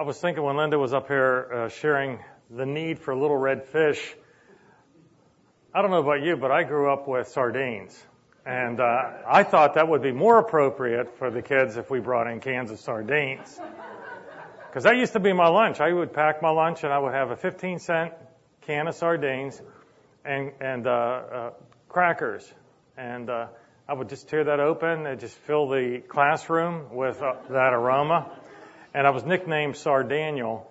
I was thinking when Linda was up here uh, sharing the need for little red fish. I don't know about you, but I grew up with sardines. And uh, I thought that would be more appropriate for the kids if we brought in cans of sardines. Because that used to be my lunch. I would pack my lunch and I would have a 15 cent can of sardines and, and uh, uh, crackers. And uh, I would just tear that open and just fill the classroom with uh, that aroma and I was nicknamed Sardaniel.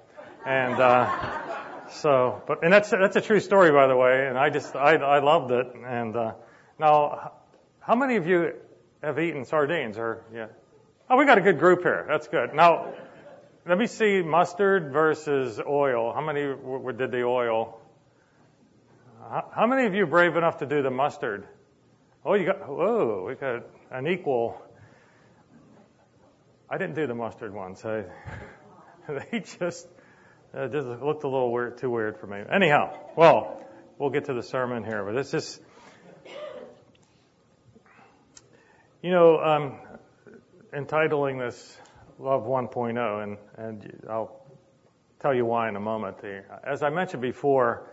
And uh, so, but and that's that's a true story, by the way. And I just I I loved it. And uh, now, how many of you have eaten sardines? Or yeah, oh, we got a good group here. That's good. Now, let me see mustard versus oil. How many w- did the oil? How, how many of you brave enough to do the mustard? Oh, you got whoa, we got an equal I didn't do the mustard ones. I, they just uh, just looked a little weird, too weird for me. Anyhow, well, we'll get to the sermon here, but it's just, you know, um, entitling this Love 1.0, and and I'll tell you why in a moment. As I mentioned before,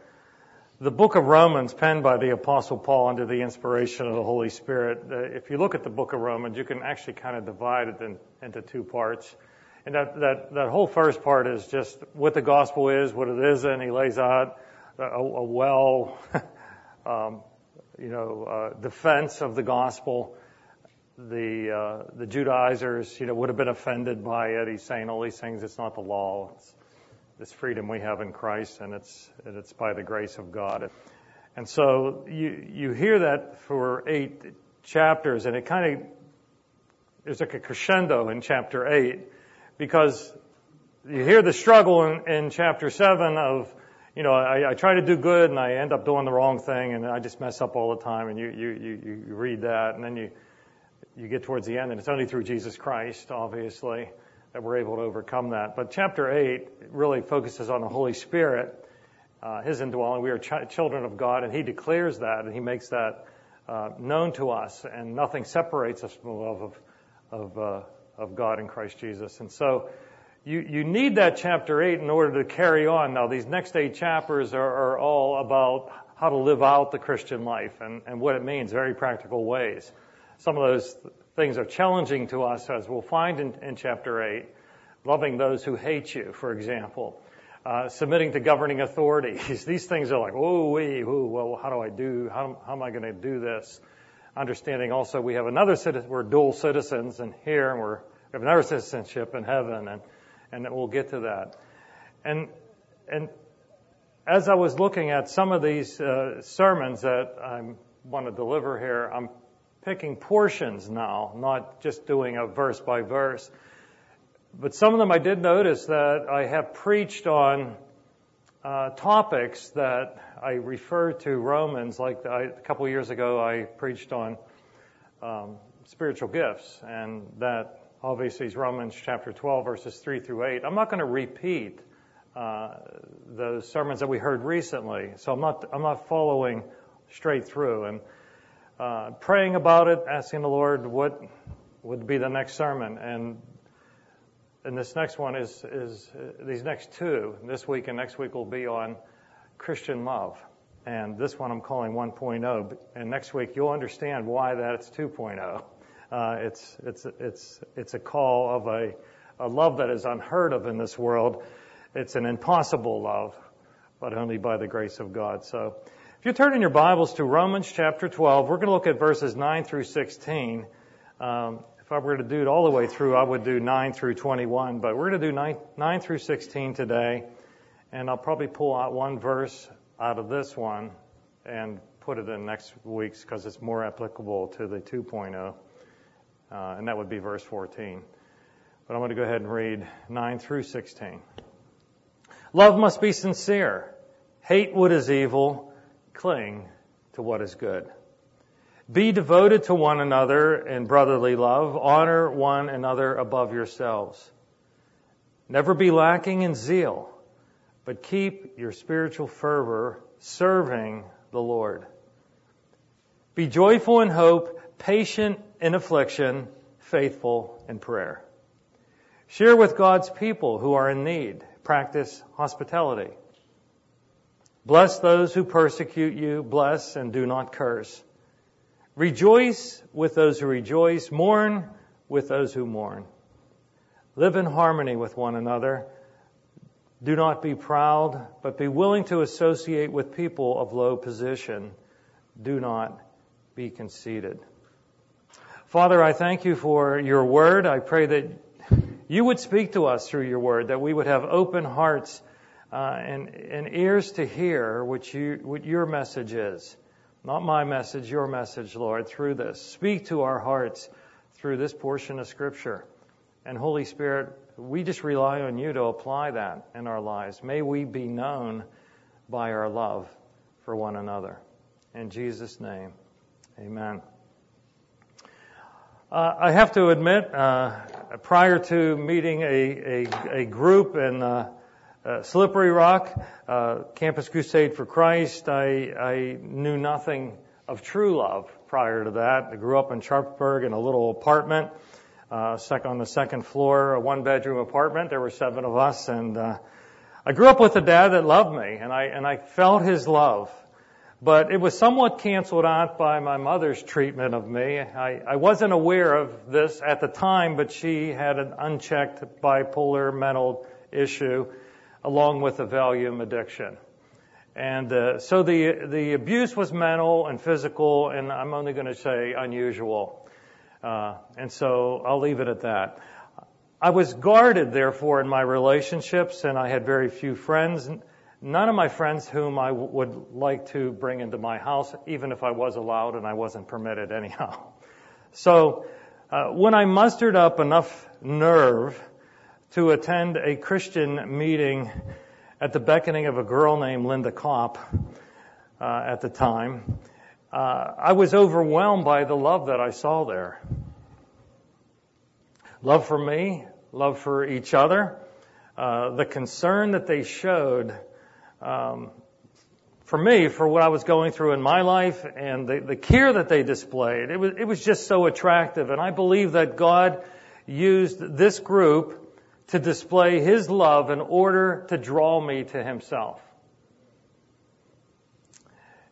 the book of Romans, penned by the Apostle Paul under the inspiration of the Holy Spirit, uh, if you look at the book of Romans, you can actually kind of divide it in, into two parts. And that, that, that whole first part is just what the gospel is, what it isn't. He lays out a, a well, um, you know, uh, defense of the gospel. The, uh, the Judaizers, you know, would have been offended by it. He's saying all these things. It's not the law. It's, this freedom we have in Christ, and it's and it's by the grace of God. And so you you hear that for eight chapters, and it kind of there's like a crescendo in chapter eight because you hear the struggle in, in chapter seven of you know I, I try to do good and I end up doing the wrong thing and I just mess up all the time, and you you you, you read that, and then you you get towards the end, and it's only through Jesus Christ, obviously that we're able to overcome that. But chapter 8 really focuses on the Holy Spirit, uh, His indwelling. We are ch- children of God, and He declares that, and He makes that uh, known to us, and nothing separates us from the love of, of, uh, of God in Christ Jesus. And so you, you need that chapter 8 in order to carry on. Now, these next eight chapters are, are all about how to live out the Christian life and, and what it means, very practical ways. Some of those things are challenging to us, as we'll find in, in chapter 8. Loving those who hate you, for example. Uh, submitting to governing authorities. These things are like, oh, wee, ooh, well, how do I do, how, how am I going to do this? Understanding also we have another citizen, we're dual citizens and here, and we're, we have another citizenship in heaven, and, and we'll get to that. And, and as I was looking at some of these uh, sermons that I want to deliver here, I'm picking portions now, not just doing a verse by verse. But some of them I did notice that I have preached on uh, topics that I refer to Romans, like I, a couple years ago I preached on um, spiritual gifts, and that obviously is Romans chapter 12, verses 3 through 8. I'm not going to repeat uh, those sermons that we heard recently, so I'm not I'm not following straight through. And uh, praying about it, asking the Lord what would be the next sermon. And and this next one is is these next two. This week and next week will be on Christian love. And this one I'm calling 1.0. And next week you'll understand why that's 2.0. Uh, it's it's it's it's a call of a a love that is unheard of in this world. It's an impossible love, but only by the grace of God. So you turn in your Bibles to Romans chapter 12, we're going to look at verses 9 through 16. Um, if I were to do it all the way through, I would do 9 through 21, but we're going to do 9, 9 through 16 today, and I'll probably pull out one verse out of this one and put it in next week's because it's more applicable to the 2.0, uh, and that would be verse 14. But I'm going to go ahead and read 9 through 16. Love must be sincere. Hate what is evil cling to what is good. Be devoted to one another in brotherly love. Honor one another above yourselves. Never be lacking in zeal, but keep your spiritual fervor serving the Lord. Be joyful in hope, patient in affliction, faithful in prayer. Share with God's people who are in need. Practice hospitality. Bless those who persecute you. Bless and do not curse. Rejoice with those who rejoice. Mourn with those who mourn. Live in harmony with one another. Do not be proud, but be willing to associate with people of low position. Do not be conceited. Father, I thank you for your word. I pray that you would speak to us through your word, that we would have open hearts uh, and, and, ears to hear what, you, what your message is. Not my message, your message, Lord, through this. Speak to our hearts through this portion of Scripture. And Holy Spirit, we just rely on you to apply that in our lives. May we be known by our love for one another. In Jesus' name, amen. Uh, I have to admit, uh, prior to meeting a, a, a group in uh, uh Slippery Rock, uh, Campus Crusade for Christ, I, I knew nothing of true love prior to that. I grew up in Sharpsburg in a little apartment, uh, second on the second floor, a one-bedroom apartment. There were seven of us, and I grew up with a dad that loved me, and I and I felt his love but it was somewhat canceled out by my mother's treatment of me. I, I wasn't aware of this at the time, but she had an unchecked bipolar mental issue along with a Valium addiction. And uh, so the the abuse was mental and physical, and I'm only going to say unusual. Uh, and so I'll leave it at that. I was guarded, therefore, in my relationships, and I had very few friends none of my friends whom I w- would like to bring into my house, even if I was allowed and I wasn't permitted anyhow. So, uh, when I mustered up enough nerve to attend a Christian meeting at the beckoning of a girl named Linda Kopp uh, at the time, uh, I was overwhelmed by the love that I saw there. Love for me, love for each other, uh, the concern that they showed um, for me, for what I was going through in my life and the, the care that they displayed, it was, it was just so attractive. And I believe that God used this group to display His love in order to draw me to Himself.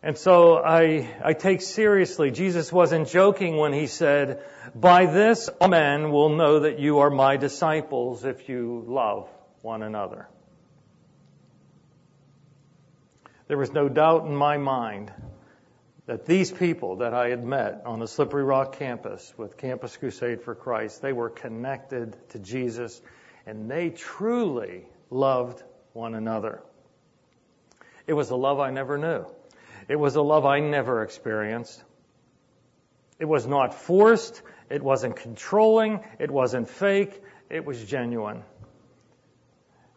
And so I, I take seriously, Jesus wasn't joking when He said, by this all men will know that you are my disciples if you love one another. There was no doubt in my mind that these people that I had met on the Slippery Rock campus with Campus Crusade for Christ, they were connected to Jesus and they truly loved one another. It was a love I never knew. It was a love I never experienced. It was not forced. It wasn't controlling. It wasn't fake. It was genuine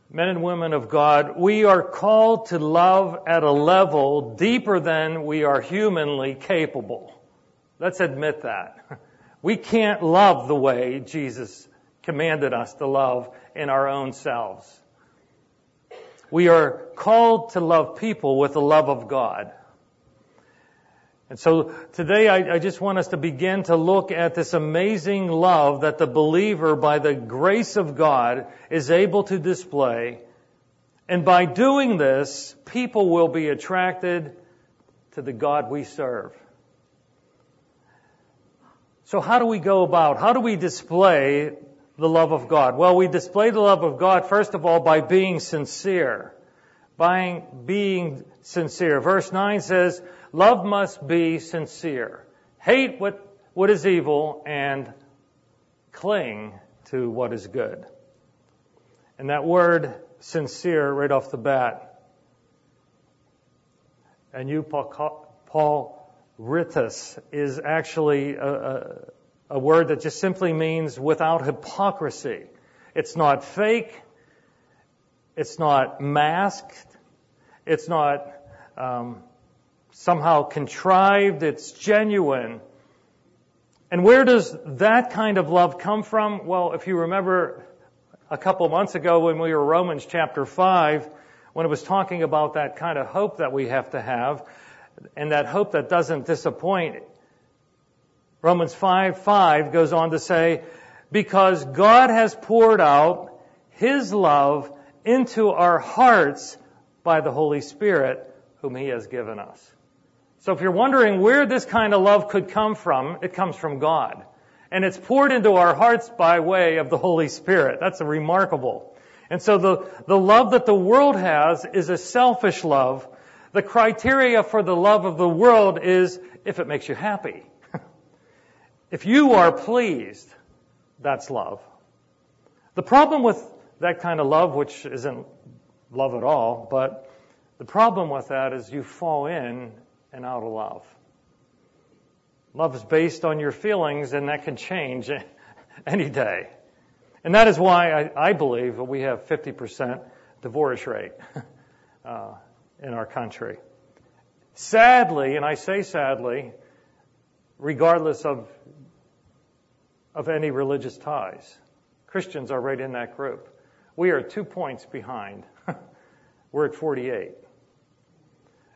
men and women of God, we are called to love at a level deeper than we are humanly capable. Let's admit that. We can't love the way Jesus commanded us to love in our own selves. We are called to love people with the love of God. And so today I, I, just want us to begin to look at this amazing love that the believer, by the grace of God, is able to display. And by doing this, people will be attracted to the God we serve. So how do we go about? How do we display the love of God? Well, we display the love of God, first of all, by being sincere. By being sincere. Verse 9 says, Love must be sincere. Hate what, what is evil and cling to what is good. And that word sincere right off the bat. And you, Paul Ritus, is actually a, a, a word that just simply means without hypocrisy. It's not fake. It's not masked. It's not um, somehow contrived, it's genuine. And where does that kind of love come from? Well, if you remember a couple months ago when we were Romans chapter 5, when it was talking about that kind of hope that we have to have, and that hope that doesn't disappoint, Romans 5 5 goes on to say, because God has poured out His love into our hearts by the Holy Spirit whom He has given us. So if you're wondering where this kind of love could come from, it comes from God. And it's poured into our hearts by way of the Holy Spirit. That's remarkable. And so the, the love that the world has is a selfish love. The criteria for the love of the world is if it makes you happy. If you are pleased, that's love. The problem with that kind of love, which isn't love at all, but the problem with that is you fall in and out of love. Love is based on your feelings, and that can change any day. And that is why I, I believe we have 50% divorce rate uh, in our country. Sadly, and I say sadly, regardless of of any religious ties, Christians are right in that group. We are two points behind. We're at 48.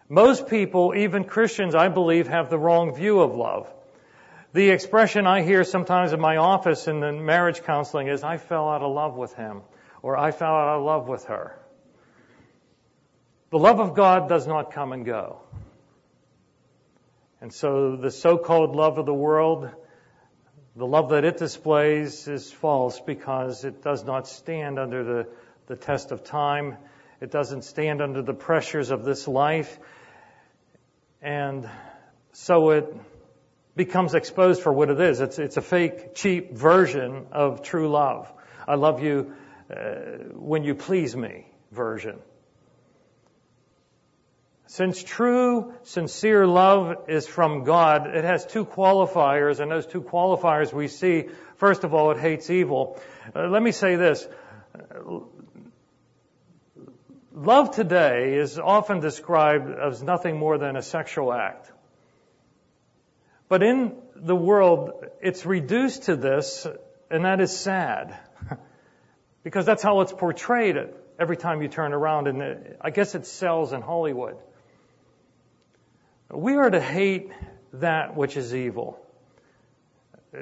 Most people, even Christians, I believe, have the wrong view of love. The expression I hear sometimes in my office in the marriage counseling is, I fell out of love with him, or I fell out of love with her. The love of God does not come and go. And so the so-called love of the world, the love that it displays is false because it does not stand under the, the test of time. It doesn't stand under the pressures of this life. And so it becomes exposed for what it is. It's, it's a fake, cheap version of true love. I love you uh, when you please me version. Since true, sincere love is from God, it has two qualifiers, and those two qualifiers we see. First of all, it hates evil. Uh, let me say this. Love today is often described as nothing more than a sexual act. But in the world, it's reduced to this, and that is sad. because that's how it's portrayed every time you turn around, and I guess it sells in Hollywood. We are to hate that which is evil.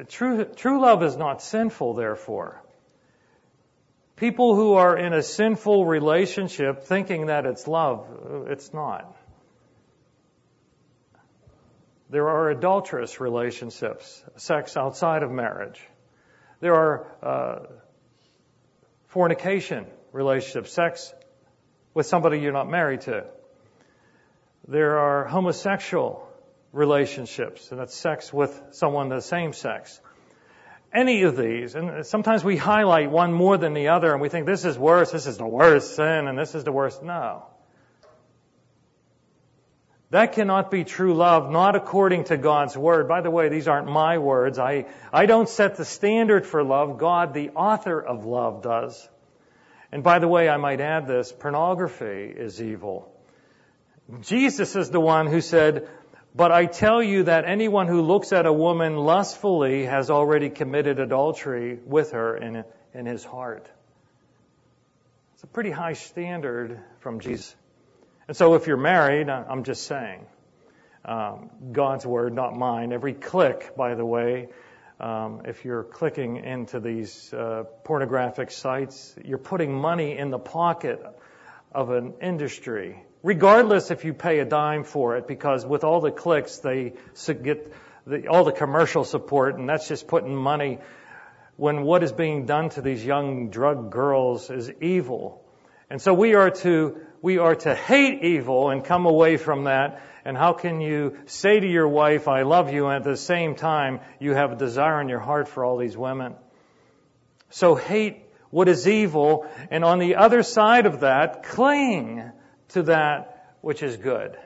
True, true love is not sinful, therefore. People who are in a sinful relationship thinking that it's love, it's not. There are adulterous relationships, sex outside of marriage. There are uh, fornication relationships, sex with somebody you're not married to. There are homosexual relationships, and that's sex with someone the same sex any of these, and sometimes we highlight one more than the other and we think this is worse, this is the worst sin, and this is the worst. No. That cannot be true love, not according to God's word. By the way, these aren't my words. I, I don't set the standard for love. God, the author of love, does. And by the way, I might add this, pornography is evil. Jesus is the one who said, but I tell you that anyone who looks at a woman lustfully has already committed adultery with her in, in his heart. It's a pretty high standard from Jesus. And so if you're married, I'm just saying, um, God's word, not mine. Every click, by the way, um, if you're clicking into these uh, pornographic sites, you're putting money in the pocket of an industry regardless if you pay a dime for it, because with all the clicks, they get the, all the commercial support, and that's just putting money when what is being done to these young drug girls is evil. And so we are to, we are to hate evil and come away from that. And how can you say to your wife, I love you, and at the same time, you have a desire in your heart for all these women? So hate what is evil, and on the other side of that, cling to that which is good.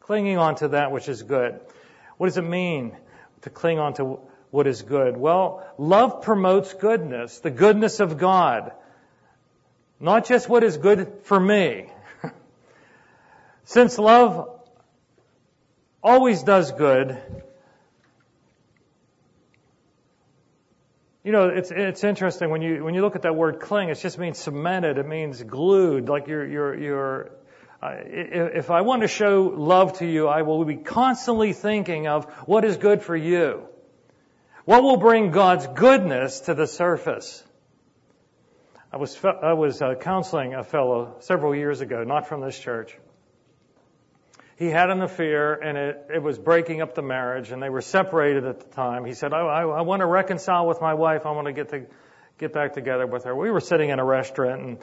Clinging on to that which is good. What does it mean to cling on to what is good? Well, love promotes goodness, the goodness of God. Not just what is good for me. Since love always does good, You know, it's it's interesting when you when you look at that word cling. It just means cemented. It means glued, like you're you're you're if I want to show love to you, I will be constantly thinking of what is good for you. What will bring God's goodness to the surface? I was, I was uh, counseling a fellow several years ago, not from this church. He had an affair and it, it was breaking up the marriage and they were separated at the time. He said, I, I, I want to reconcile with my wife. I want to get to, get back together with her. We were sitting in a restaurant and,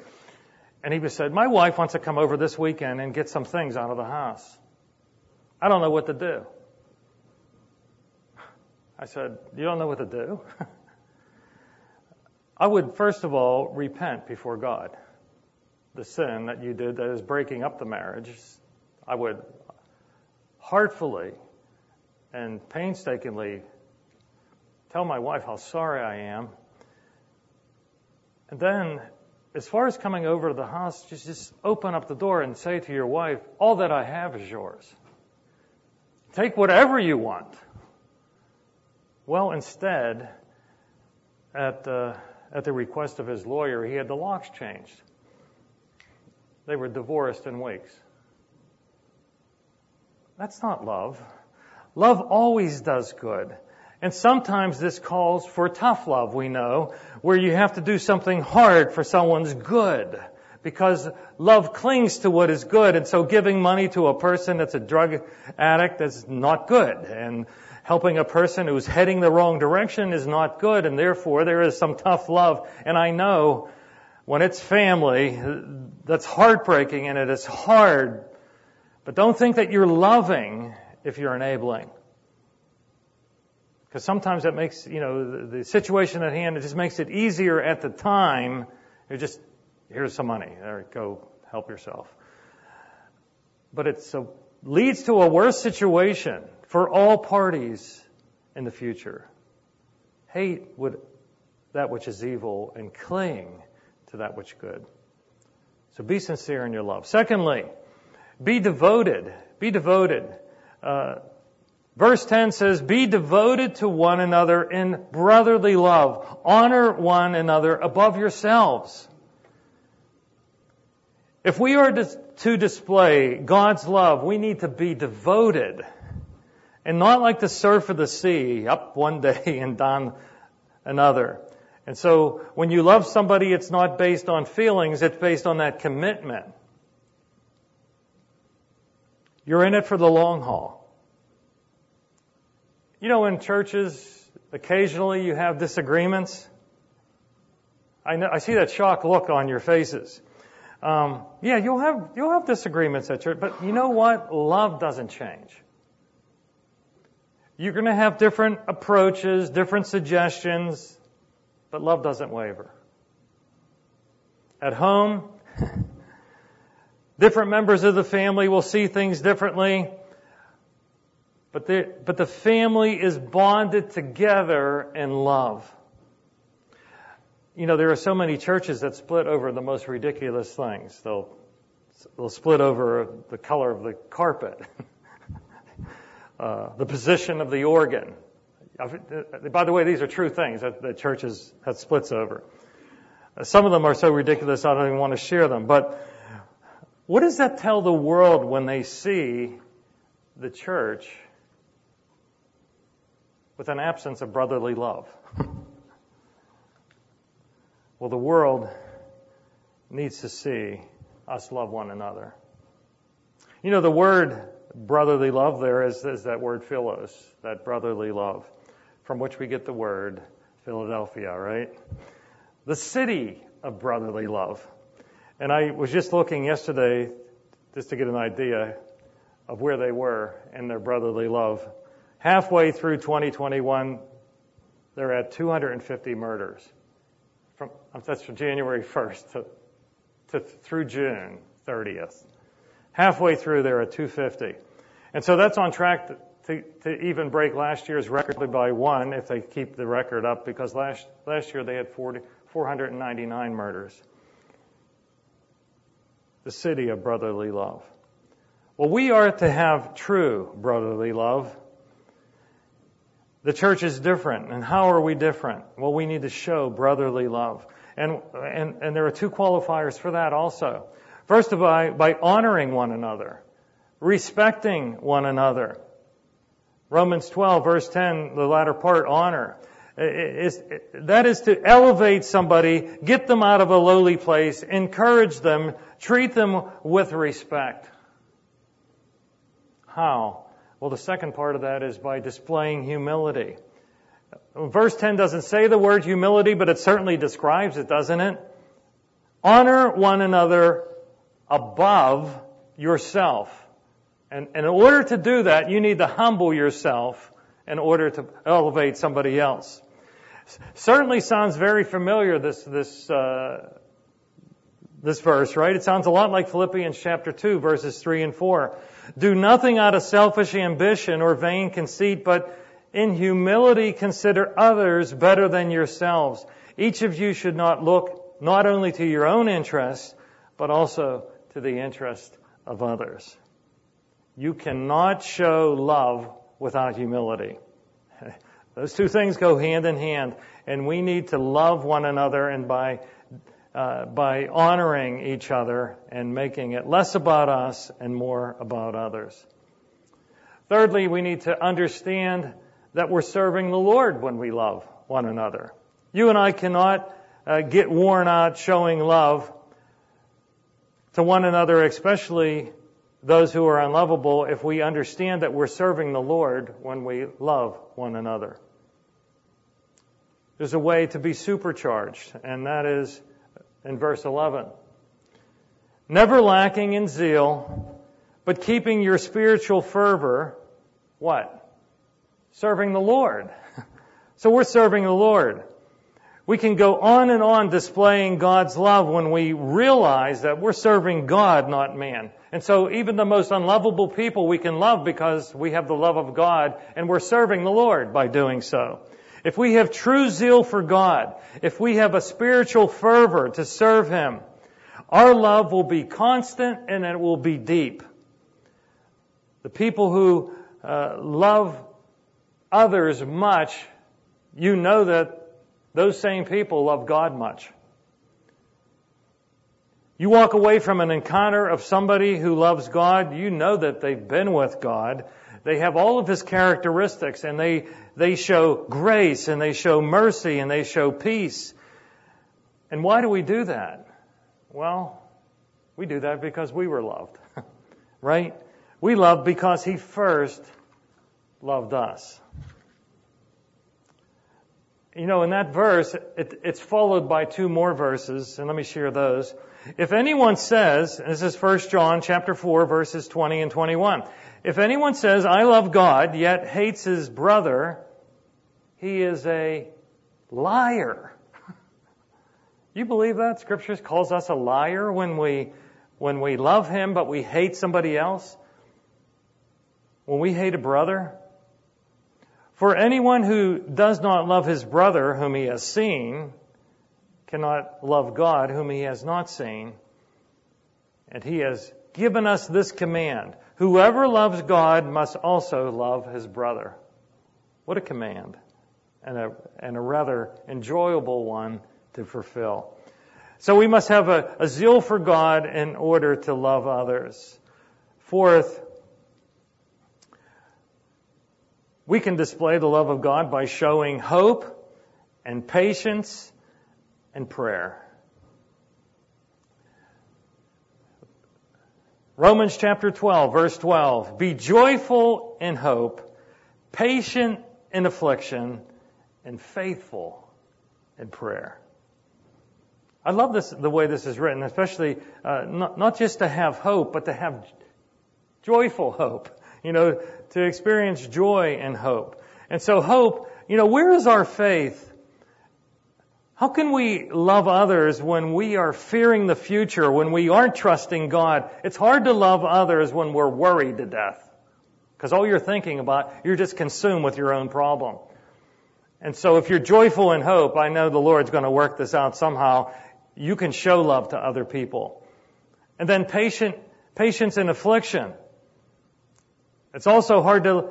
and he just said, my wife wants to come over this weekend and get some things out of the house. I don't know what to do. I said, you don't know what to do? I would first of all repent before God. The sin that you did that is breaking up the marriage, I would heartfully and painstakingly tell my wife how sorry I am. And then, as far as coming over to the house, just, just open up the door and say to your wife, all that I have is yours. Take whatever you want. Well, instead, at the at the request of his lawyer, he had the locks changed. They were divorced in weeks. That's not love. Love always does good. And sometimes this calls for tough love, we know, where you have to do something hard for someone's good. Because love clings to what is good, and so giving money to a person that's a drug addict is not good. And helping a person who's heading the wrong direction is not good, and therefore there is some tough love. And I know when it's family, that's heartbreaking and it is hard. But don't think that you're loving if you're enabling. Because sometimes that makes, you know, the, the, situation at hand, it just makes it easier at the time. You just, here's some money. There, go help yourself. But it leads to a worse situation for all parties in the future. Hate would, that which is evil and cling to that which is good. So be sincere in your love. Secondly, be devoted. Be devoted. Uh, verse 10 says, Be devoted to one another in brotherly love. Honor one another above yourselves. If we are to display God's love, we need to be devoted and not like the surf of the sea, up one day and down another. And so when you love somebody, it's not based on feelings, it's based on that commitment. You're in it for the long haul. You know, in churches, occasionally you have disagreements. I, know, I see that shocked look on your faces. Um, yeah, you'll have you'll have disagreements at church, but you know what? Love doesn't change. You're going to have different approaches, different suggestions, but love doesn't waver. At home, different members of the family will see things differently, but the, but the family is bonded together in love. You know, there are so many churches that split over the most ridiculous things. They'll, they'll split over the color of the carpet. Uh, the position of the organ. By the way, these are true things that the church has, has splits over. Uh, some of them are so ridiculous I don't even want to share them. But what does that tell the world when they see the church with an absence of brotherly love? well, the world needs to see us love one another. You know, the word brotherly love there is, is that word philos, that brotherly love, from which we get the word Philadelphia, right? The city of brotherly love. And I was just looking yesterday just to get an idea of where they were in their brotherly love. Halfway through 2021, they're at 250 murders. From, that's from January 1st to, to through June 30th. Halfway through, they're at 250. And so that's on track to, to, even break last year's record by one if they keep the record up because last, last year they had 40, 499 murders. The city of brotherly love. Well, we are to have true brotherly love. The church is different. And how are we different? Well, we need to show brotherly love. And, and, and there are two qualifiers for that also. First of all, by honoring one another, respecting one another. Romans 12 verse 10, the latter part, honor. Is, that is to elevate somebody, get them out of a lowly place, encourage them, treat them with respect. How? Well, the second part of that is by displaying humility. Verse 10 doesn't say the word humility, but it certainly describes it, doesn't it? Honor one another above yourself. And, and in order to do that, you need to humble yourself in order to elevate somebody else. Certainly sounds very familiar, this, this, uh, this verse, right? It sounds a lot like Philippians chapter 2, verses 3 and 4. Do nothing out of selfish ambition or vain conceit, but in humility consider others better than yourselves. Each of you should not look not only to your own interests, but also to the interest of others. You cannot show love without humility. Those two things go hand in hand, and we need to love one another and by uh, by honoring each other and making it less about us and more about others. Thirdly, we need to understand that we're serving the Lord when we love one another. You and I cannot uh, get worn out showing love to one another, especially those who are unlovable, if we understand that we're serving the Lord when we love one another. There's a way to be supercharged, and that is in verse 11. Never lacking in zeal, but keeping your spiritual fervor, what? Serving the Lord. So we're serving the Lord. We can go on and on displaying God's love when we realize that we're serving God, not man. And so even the most unlovable people we can love because we have the love of God and we're serving the Lord by doing so. If we have true zeal for God, if we have a spiritual fervor to serve Him, our love will be constant and it will be deep. The people who uh, love others much, you know that those same people love God much. You walk away from an encounter of somebody who loves God, you know that they've been with God. They have all of His characteristics and they, they show grace and they show mercy and they show peace. And why do we do that? Well, we do that because we were loved. right? We love because He first loved us. You know, in that verse, it, it's followed by two more verses, and let me share those. If anyone says, this is 1 John chapter 4 verses 20 and 21. If anyone says, I love God, yet hates his brother, he is a liar. You believe that? Scripture calls us a liar when we, when we love him, but we hate somebody else? When we hate a brother? For anyone who does not love his brother whom he has seen cannot love God whom he has not seen. And he has given us this command. Whoever loves God must also love his brother. What a command. And a, and a rather enjoyable one to fulfill. So we must have a, a zeal for God in order to love others. Fourth, We can display the love of God by showing hope and patience and prayer. Romans chapter 12, verse 12. Be joyful in hope, patient in affliction, and faithful in prayer. I love this, the way this is written, especially uh, not, not just to have hope, but to have joyful hope. You know, to experience joy and hope. And so hope, you know, where is our faith? How can we love others when we are fearing the future, when we aren't trusting God? It's hard to love others when we're worried to death. Because all you're thinking about, you're just consumed with your own problem. And so if you're joyful in hope, I know the Lord's going to work this out somehow. You can show love to other people. And then patient, patience in affliction. It's also hard to,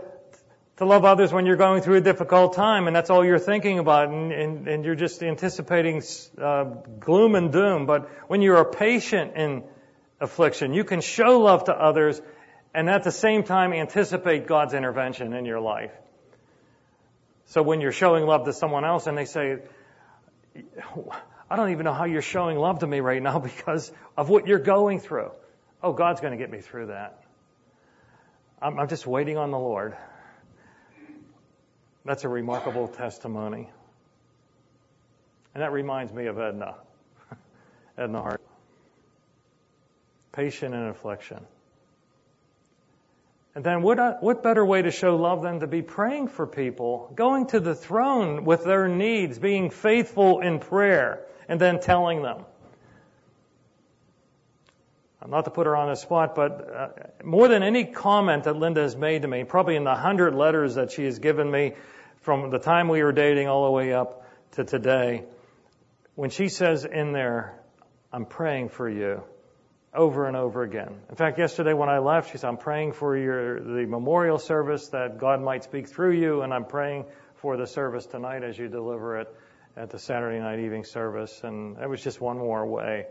to love others when you're going through a difficult time and that's all you're thinking about and, and, and you're just anticipating uh, gloom and doom. But when you are patient in affliction, you can show love to others and at the same time anticipate God's intervention in your life. So when you're showing love to someone else and they say, I don't even know how you're showing love to me right now because of what you're going through. Oh, God's going to get me through that. I'm, I'm just waiting on the Lord. That's a remarkable testimony. And that reminds me of Edna. Edna Hart. Patient in affliction. And then what, uh, what better way to show love than to be praying for people, going to the throne with their needs, being faithful in prayer, and then telling them. I'm not to put her on the spot, but uh, more than any comment that Linda has made to me, probably in the hundred letters that she has given me from the time we were dating all the way up to today, when she says in there, I'm praying for you, over and over again. In fact, yesterday when I left, she said, I'm praying for your, the memorial service that God might speak through you, and I'm praying for the service tonight as you deliver it at the Saturday night evening service. And it was just one more way.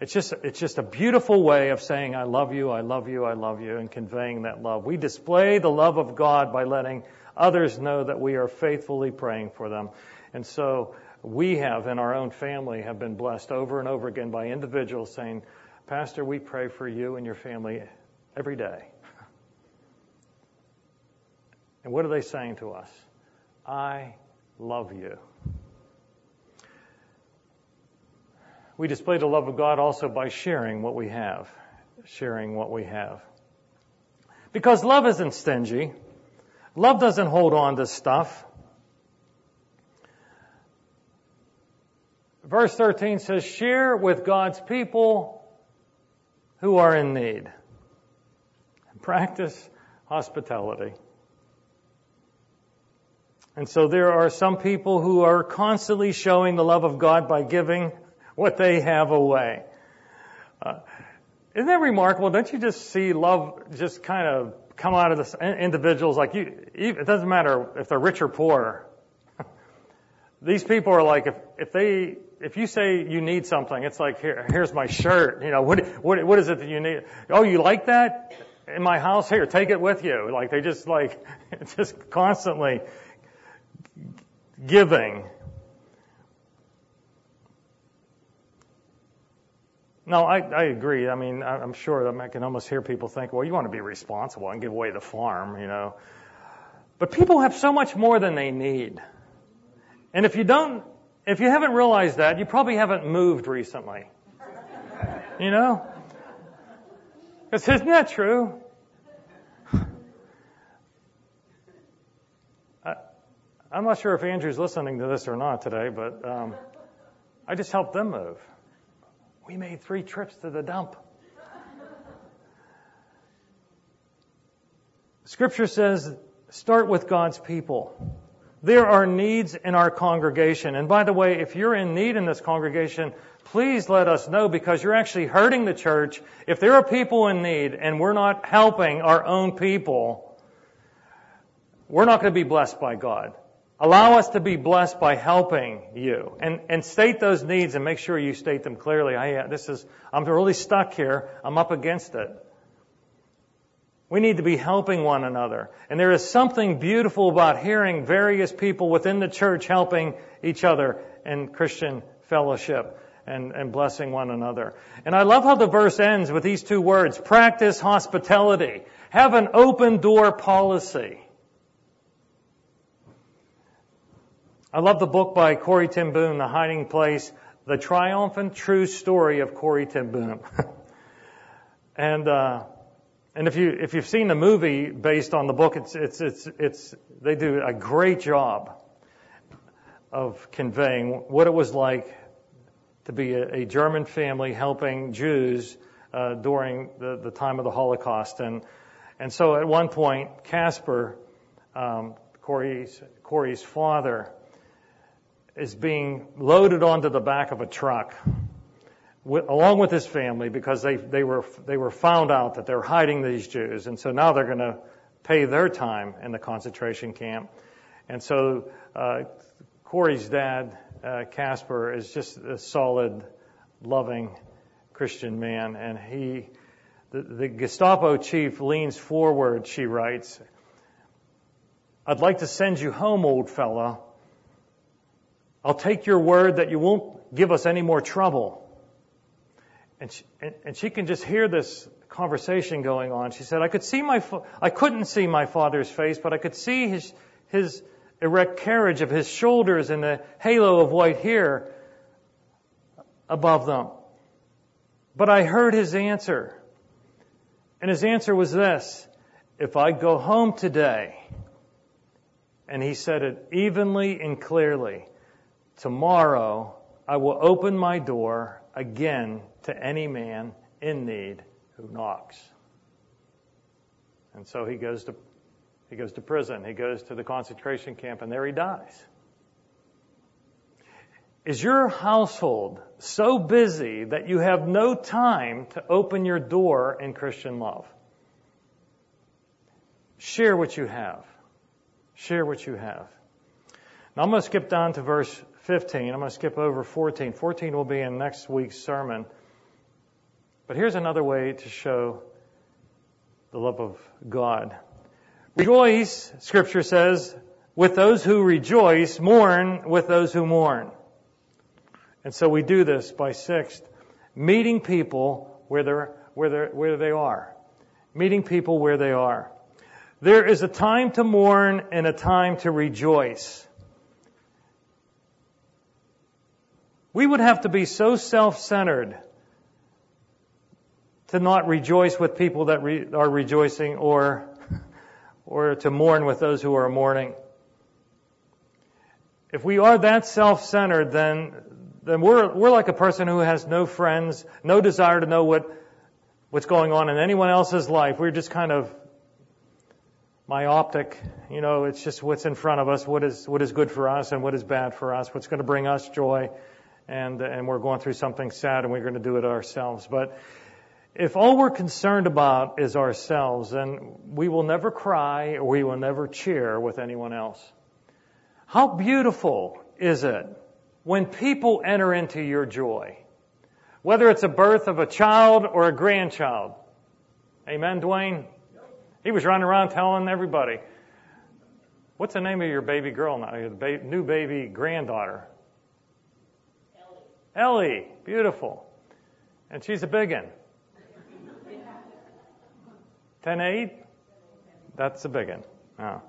It's just, it's just a beautiful way of saying, I love you, I love you, I love you, and conveying that love. We display the love of God by letting others know that we are faithfully praying for them. And so we have in our own family have been blessed over and over again by individuals saying, Pastor, we pray for you and your family every day. And what are they saying to us? I love you. We display the love of God also by sharing what we have. Sharing what we have. Because love isn't stingy. Love doesn't hold on to stuff. Verse 13 says, share with God's people who are in need. And practice hospitality. And so there are some people who are constantly showing the love of God by giving what they have away. Uh, isn't that remarkable? Don't you just see love just kind of come out of the individuals like you? It doesn't matter if they're rich or poor. These people are like if if they if you say you need something, it's like here, here's my shirt. You know, what, what, what is it that you need? Oh, you like that in my house? Here, take it with you. Like they just like, just constantly giving. No, I, I agree. I mean, I'm sure that I can almost hear people think, well, you want to be responsible and give away the farm, you know. But people have so much more than they need. And if you don't if you haven't realized that, you probably haven't moved recently. You know? Because isn't that true? I, I'm not sure if Andrew's listening to this or not today, but um, I just helped them move. We made three trips to the dump. Scripture says, start with God's people. There are needs in our congregation. And by the way, if you're in need in this congregation, please let us know because you're actually hurting the church. If there are people in need and we're not helping our own people, we're not going to be blessed by God. Allow us to be blessed by helping you and, and state those needs and make sure you state them clearly. I, uh, this is, I'm really stuck here. I'm up against it. We need to be helping one another. And there is something beautiful about hearing various people within the church helping each other in Christian fellowship and, and blessing one another. And I love how the verse ends with these two words, practice hospitality. Have an open door policy. I love the book by Corrie ten Boom, The Hiding Place, The Triumphant True Story of Corrie ten Boom. and, uh, and if you if you've seen the movie based on the book, it's it's it's it's they do a great job of conveying what it was like to be a, a German family helping Jews uh, during the, the time of the Holocaust. And and so at one point, Casper, um, Corrie's Corrie's father, is being loaded onto the back of a truck with, along with his family because they, they were, they were found out that they're hiding these Jews. And so now they're going to pay their time in the concentration camp. And so, uh, Corrie's dad, uh, Casper, is just a solid, loving Christian man. And he, the, the Gestapo chief leans forward, she writes, I'd like to send you home, old fella. I'll take your word that you won't give us any more trouble. And she, and, and she can just hear this conversation going on. She said, I could see my, I couldn't see my father's face, but I could see his, his erect carriage of his shoulders and the halo of white hair above them. But I heard his answer. And his answer was this, if I go home today, and he said it evenly and clearly, tomorrow I will open my door again to any man in need who knocks. And so he goes to he goes to prison, he goes to the concentration camp, and there he dies. Is your household so busy that you have no time to open your door in Christian love? Share what you have. Share what you have. Now I'm going to skip down to verse 15. I'm going to skip over 14. 14 will be in next week's sermon. But here's another way to show the love of God. Rejoice, scripture says, with those who rejoice, mourn with those who mourn. And so we do this by sixth, meeting people where they're, where they're, where they are. Meeting people where they are. There is a time to mourn and a time to rejoice. We would have to be so self-centered to not rejoice with people that re- are rejoicing or, or to mourn with those who are mourning. If we are that self-centered, then, then we're, we're like a person who has no friends, no desire to know what, what's going on in anyone else's life. We're just kind of myopic. You know, it's just what's in front of us, what is, what is good for us and what is bad for us, what's going to bring us joy. And, and we're going through something sad and we're going to do it ourselves. But if all we're concerned about is ourselves, then we will never cry or we will never cheer with anyone else. How beautiful is it when people enter into your joy? Whether it's a birth of a child or a grandchild. Amen, Dwayne? He was running around telling everybody. What's the name of your baby girl now? Your new baby granddaughter? Ellie. Beautiful. And she's a big one. 10-8? That's a big one. Oh.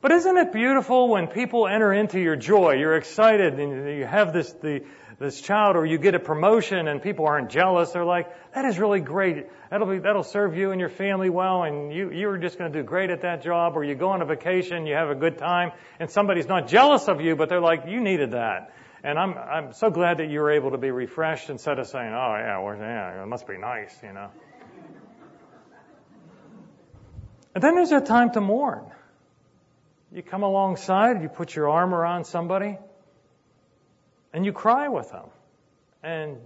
But isn't it beautiful when people enter into your joy? You're excited and you have this, the, this child or you get a promotion and people aren't jealous. They're like, that is really great. That'll be, that'll serve you and your family well and you, you're just going to do great at that job or you go on a vacation, you have a good time and somebody's not jealous of you, but they're like, you needed that. And I'm, I'm so glad that you were able to be refreshed instead of saying, oh yeah, well, yeah, it must be nice, you know. And then there's a time to mourn. You come alongside, you put your arm around somebody, and you cry with them. And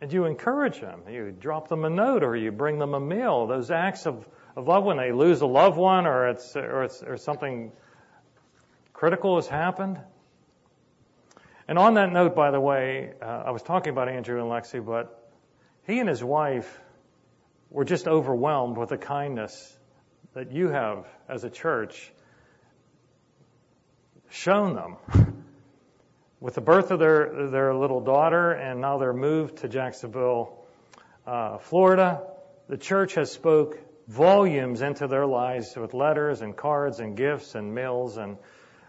and you encourage them. You drop them a note or you bring them a meal. Those acts of, of love when they lose a loved one or it's or it's or something critical has happened. And on that note, by the way, uh, I was talking about Andrew and Lexi, but he and his wife were just overwhelmed with the kindness that you have as a church shown them. with the birth of their, their little daughter and now they're moved to Jacksonville, uh, Florida, the church has spoke volumes into their lives with letters and cards and gifts and meals and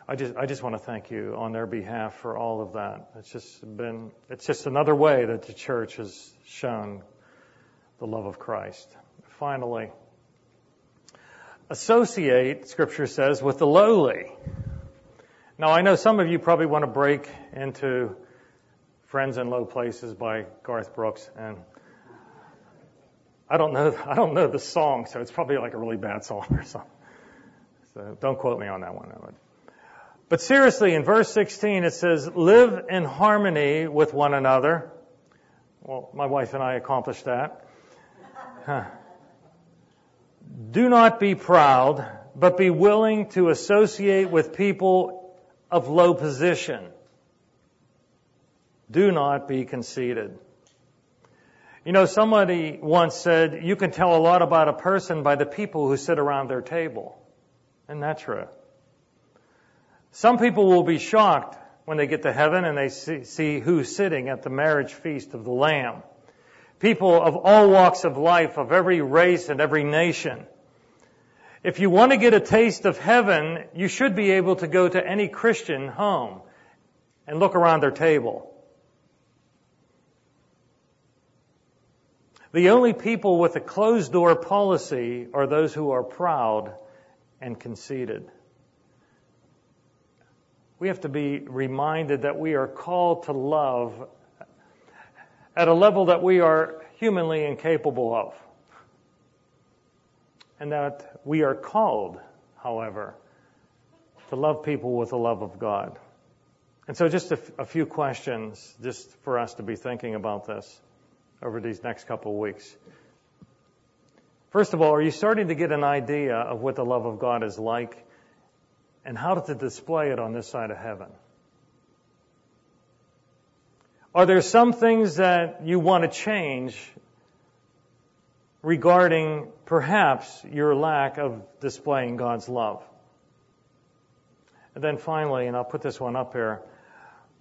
I just I just want to thank you on their behalf for all of that. It's just been it's just another way that the church has shown the love of Christ. Finally, associate, Scripture says, with the lowly. Now, I know some of you probably want to break into Friends in Low Places by Garth Brooks, and I don't know, I don't know the song, so it's probably like a really bad song or something. So don't quote me on that one. But seriously, in verse 16, it says, live in harmony with one another. Well, my wife and I accomplished that. Huh. Do not be proud, but be willing to associate with people of low position. Do not be conceited. You know, somebody once said, you can tell a lot about a person by the people who sit around their table. Isn't that true? Some people will be shocked when they get to heaven and they see, see who's sitting at the marriage feast of the Lamb. People of all walks of life, of every race and every nation. If you want to get a taste of heaven, you should be able to go to any Christian home and look around their table. The only people with a closed door policy are those who are proud and conceited. We have to be reminded that we are called to love at a level that we are humanly incapable of. And that we are called, however, to love people with the love of God. And so just a, f- a few questions just for us to be thinking about this over these next couple of weeks. First of all, are you starting to get an idea of what the love of God is like and how to display it on this side of heaven? Are there some things that you want to change regarding perhaps your lack of displaying God's love? And then finally, and I'll put this one up here,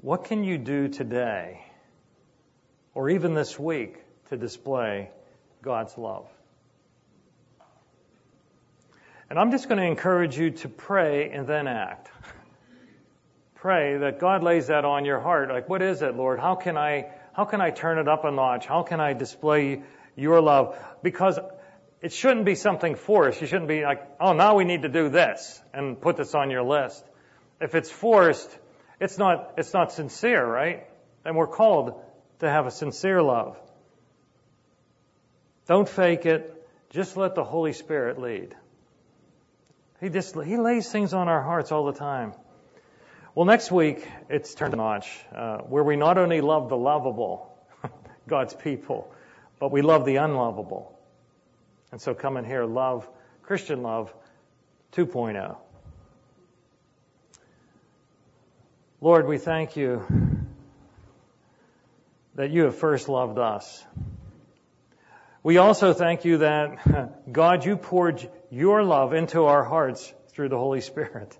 what can you do today or even this week to display God's love? And I'm just going to encourage you to pray and then act. Pray that God lays that on your heart. Like, what is it, Lord? How can I, how can I turn it up a notch? How can I display your love? Because it shouldn't be something forced. You shouldn't be like, oh, now we need to do this and put this on your list. If it's forced, it's not, it's not sincere, right? And we're called to have a sincere love. Don't fake it. Just let the Holy Spirit lead. He just, He lays things on our hearts all the time. Well, next week, it's turned a notch, uh, where we not only love the lovable, God's people, but we love the unlovable. And so come in here, love, Christian love 2.0. Lord, we thank you that you have first loved us. We also thank you that, God, you poured your love into our hearts through the Holy Spirit.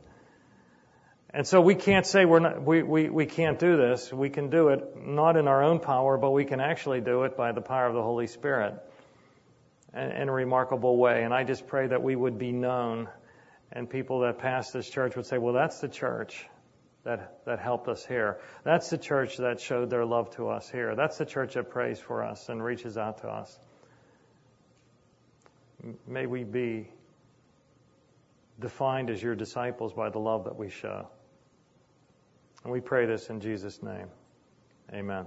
And so we can't say we're not, we, we, we can't do this. We can do it not in our own power, but we can actually do it by the power of the Holy Spirit in, in a remarkable way. And I just pray that we would be known and people that pass this church would say, well, that's the church that, that helped us here. That's the church that showed their love to us here. That's the church that prays for us and reaches out to us. May we be defined as your disciples by the love that we show. And we pray this in Jesus' name. Amen.